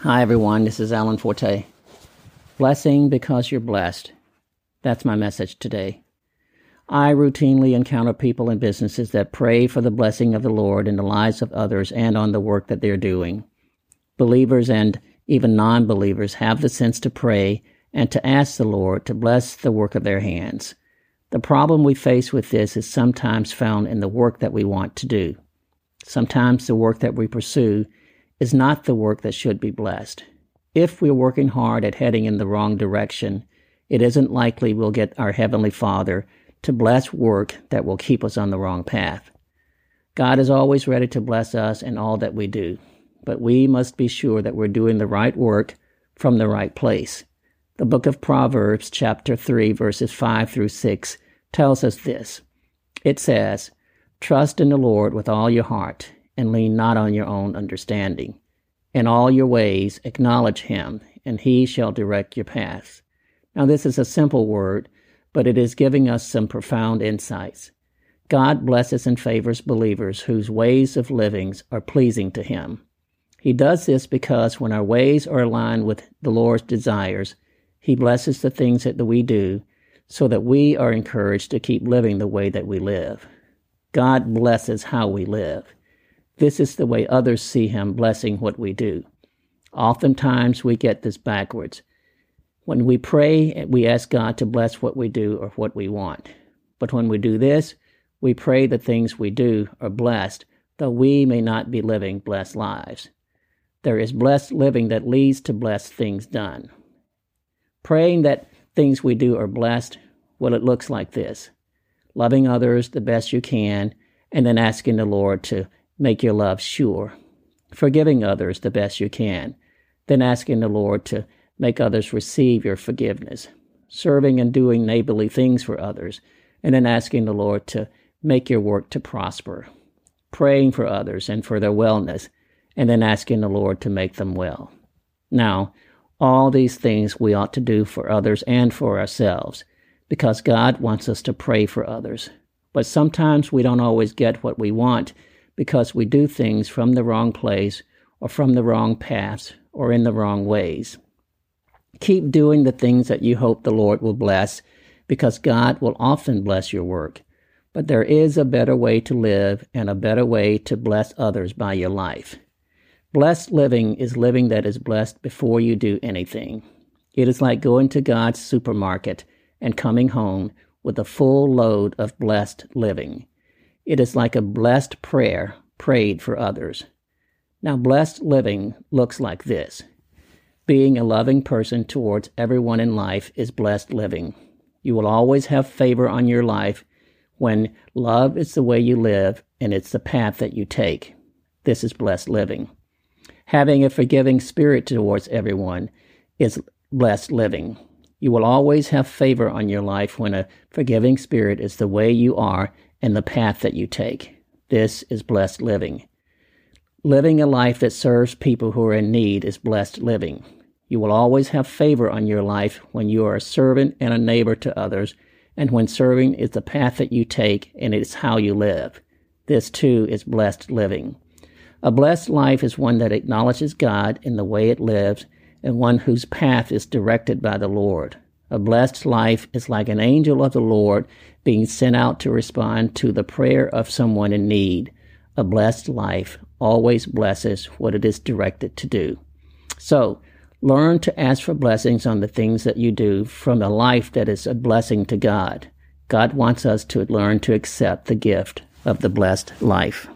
Hi, everyone. This is Alan Forte. Blessing because you're blessed. That's my message today. I routinely encounter people and businesses that pray for the blessing of the Lord in the lives of others and on the work that they're doing. Believers and even non believers have the sense to pray and to ask the Lord to bless the work of their hands. The problem we face with this is sometimes found in the work that we want to do. Sometimes the work that we pursue is not the work that should be blessed. If we're working hard at heading in the wrong direction, it isn't likely we'll get our Heavenly Father to bless work that will keep us on the wrong path. God is always ready to bless us in all that we do, but we must be sure that we're doing the right work from the right place. The book of Proverbs, chapter 3, verses 5 through 6, tells us this. It says, Trust in the Lord with all your heart and lean not on your own understanding. In all your ways acknowledge him, and he shall direct your paths. Now, this is a simple word, but it is giving us some profound insights. God blesses and favors believers whose ways of living are pleasing to him. He does this because when our ways are aligned with the Lord's desires, he blesses the things that we do so that we are encouraged to keep living the way that we live. God blesses how we live. This is the way others see Him blessing what we do. Oftentimes we get this backwards. When we pray, we ask God to bless what we do or what we want. But when we do this, we pray the things we do are blessed, though we may not be living blessed lives. There is blessed living that leads to blessed things done. Praying that things we do are blessed, well, it looks like this loving others the best you can, and then asking the Lord to make your love sure, forgiving others the best you can, then asking the Lord to make others receive your forgiveness, serving and doing neighborly things for others, and then asking the Lord to make your work to prosper, praying for others and for their wellness, and then asking the Lord to make them well. Now, all these things we ought to do for others and for ourselves, because God wants us to pray for others. But sometimes we don't always get what we want because we do things from the wrong place or from the wrong paths or in the wrong ways. Keep doing the things that you hope the Lord will bless because God will often bless your work. But there is a better way to live and a better way to bless others by your life. Blessed living is living that is blessed before you do anything. It is like going to God's supermarket and coming home with a full load of blessed living. It is like a blessed prayer prayed for others. Now, blessed living looks like this being a loving person towards everyone in life is blessed living. You will always have favor on your life when love is the way you live and it's the path that you take. This is blessed living. Having a forgiving spirit towards everyone is blessed living. You will always have favor on your life when a forgiving spirit is the way you are and the path that you take. This is blessed living. Living a life that serves people who are in need is blessed living. You will always have favor on your life when you are a servant and a neighbor to others, and when serving is the path that you take and it is how you live. This too is blessed living. A blessed life is one that acknowledges God in the way it lives and one whose path is directed by the Lord. A blessed life is like an angel of the Lord being sent out to respond to the prayer of someone in need. A blessed life always blesses what it is directed to do. So, learn to ask for blessings on the things that you do from a life that is a blessing to God. God wants us to learn to accept the gift of the blessed life.